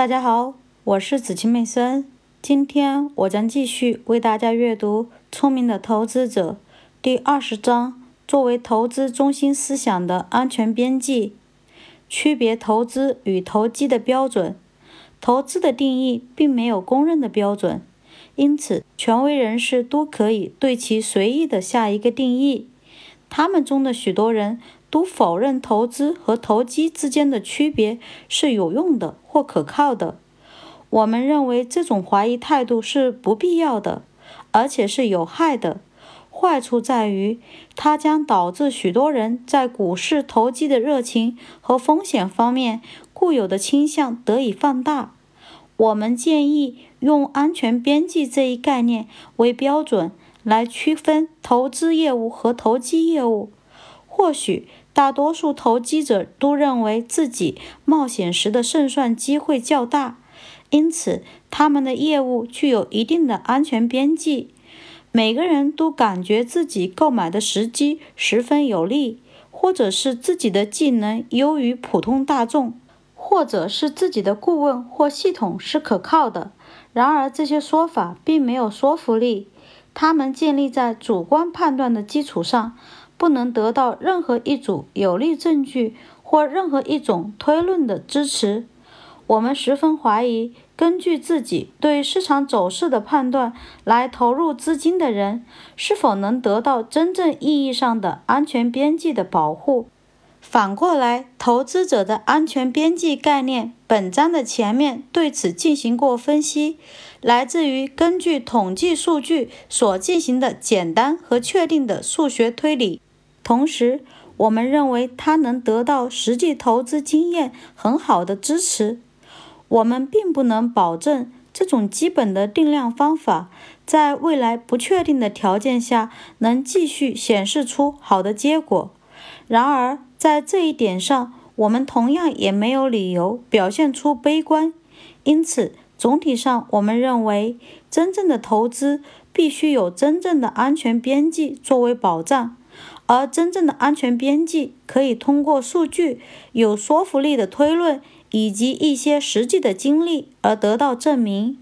大家好，我是子清妹森。今天我将继续为大家阅读《聪明的投资者》第二十章，作为投资中心思想的安全边际，区别投资与投机的标准。投资的定义并没有公认的标准，因此权威人士都可以对其随意的下一个定义。他们中的许多人。都否认投资和投机之间的区别是有用的或可靠的。我们认为这种怀疑态度是不必要的，而且是有害的。坏处在于，它将导致许多人在股市投机的热情和风险方面固有的倾向得以放大。我们建议用安全边际这一概念为标准来区分投资业务和投机业务。或许。大多数投机者都认为自己冒险时的胜算机会较大，因此他们的业务具有一定的安全边际。每个人都感觉自己购买的时机十分有利，或者是自己的技能优于普通大众，或者是自己的顾问或系统是可靠的。然而，这些说法并没有说服力，他们建立在主观判断的基础上。不能得到任何一组有力证据或任何一种推论的支持。我们十分怀疑，根据自己对市场走势的判断来投入资金的人，是否能得到真正意义上的安全边际的保护。反过来，投资者的安全边际概念，本章的前面对此进行过分析，来自于根据统计数据所进行的简单和确定的数学推理。同时，我们认为它能得到实际投资经验很好的支持。我们并不能保证这种基本的定量方法在未来不确定的条件下能继续显示出好的结果。然而，在这一点上，我们同样也没有理由表现出悲观。因此，总体上，我们认为真正的投资必须有真正的安全边际作为保障。而真正的安全边际可以通过数据、有说服力的推论以及一些实际的经历而得到证明。